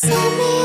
Send me